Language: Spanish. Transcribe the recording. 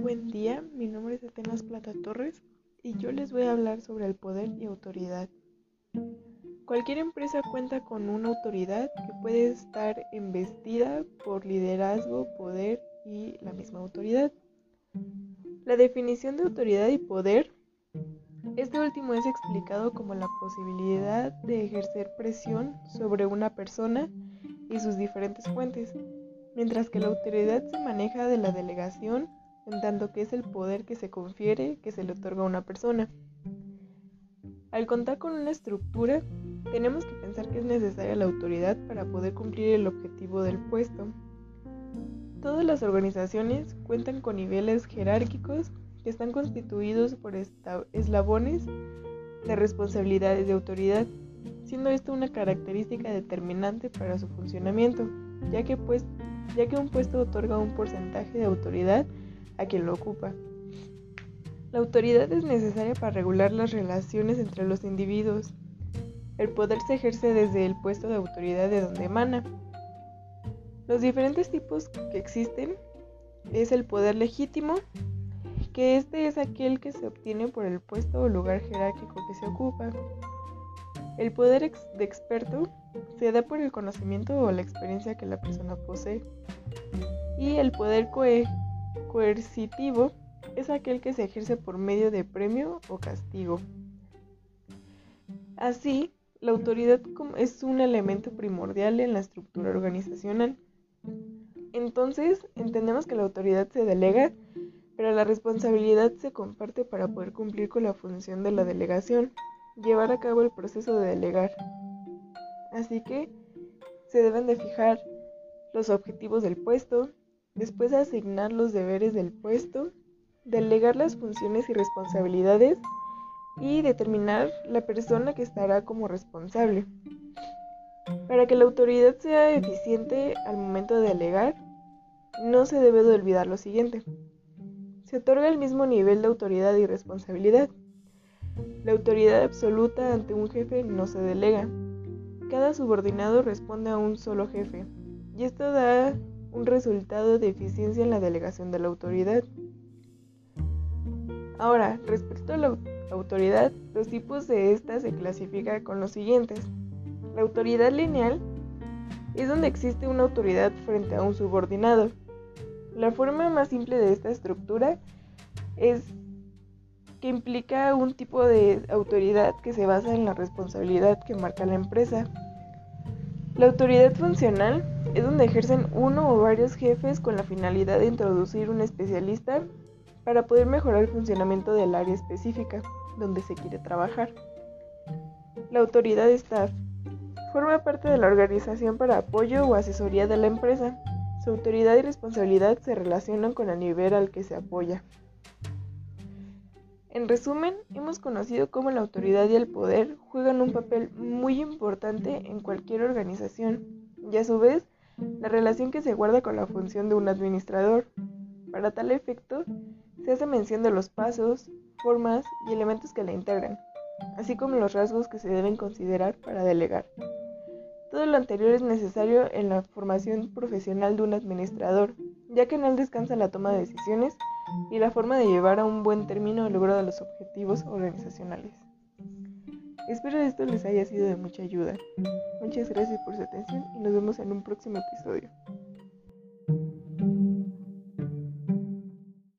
buen día, mi nombre es Atenas Plata Torres y yo les voy a hablar sobre el poder y autoridad. Cualquier empresa cuenta con una autoridad que puede estar embestida por liderazgo, poder y la misma autoridad. La definición de autoridad y poder, este último es explicado como la posibilidad de ejercer presión sobre una persona y sus diferentes fuentes, mientras que la autoridad se maneja de la delegación en tanto que es el poder que se confiere, que se le otorga a una persona. Al contar con una estructura, tenemos que pensar que es necesaria la autoridad para poder cumplir el objetivo del puesto. Todas las organizaciones cuentan con niveles jerárquicos que están constituidos por eslabones de responsabilidades de autoridad, siendo esto una característica determinante para su funcionamiento, ya que, pues, ya que un puesto otorga un porcentaje de autoridad a quien lo ocupa. La autoridad es necesaria para regular las relaciones entre los individuos. El poder se ejerce desde el puesto de autoridad de donde emana. Los diferentes tipos que existen es el poder legítimo, que este es aquel que se obtiene por el puesto o lugar jerárquico que se ocupa. El poder de experto se da por el conocimiento o la experiencia que la persona posee. Y el poder coe coercitivo es aquel que se ejerce por medio de premio o castigo. Así, la autoridad es un elemento primordial en la estructura organizacional. Entonces, entendemos que la autoridad se delega, pero la responsabilidad se comparte para poder cumplir con la función de la delegación, llevar a cabo el proceso de delegar. Así que, se deben de fijar los objetivos del puesto, después asignar los deberes del puesto, delegar las funciones y responsabilidades y determinar la persona que estará como responsable. Para que la autoridad sea eficiente al momento de delegar, no se debe de olvidar lo siguiente. Se otorga el mismo nivel de autoridad y responsabilidad. La autoridad absoluta ante un jefe no se delega. Cada subordinado responde a un solo jefe. Y esto da un resultado de eficiencia en la delegación de la autoridad. Ahora, respecto a la autoridad, los tipos de esta se clasifican con los siguientes. La autoridad lineal es donde existe una autoridad frente a un subordinado. La forma más simple de esta estructura es que implica un tipo de autoridad que se basa en la responsabilidad que marca la empresa. La autoridad funcional es donde ejercen uno o varios jefes con la finalidad de introducir un especialista para poder mejorar el funcionamiento del área específica donde se quiere trabajar. La autoridad staff forma parte de la organización para apoyo o asesoría de la empresa. Su autoridad y responsabilidad se relacionan con el nivel al que se apoya. En resumen, hemos conocido cómo la autoridad y el poder juegan un papel muy importante en cualquier organización y a su vez la relación que se guarda con la función de un administrador. Para tal efecto, se hace mención de los pasos, formas y elementos que la integran, así como los rasgos que se deben considerar para delegar. Todo lo anterior es necesario en la formación profesional de un administrador, ya que en él descansa la toma de decisiones y la forma de llevar a un buen término el logro de los objetivos organizacionales. Espero esto les haya sido de mucha ayuda. Muchas gracias por su atención y nos vemos en un próximo episodio.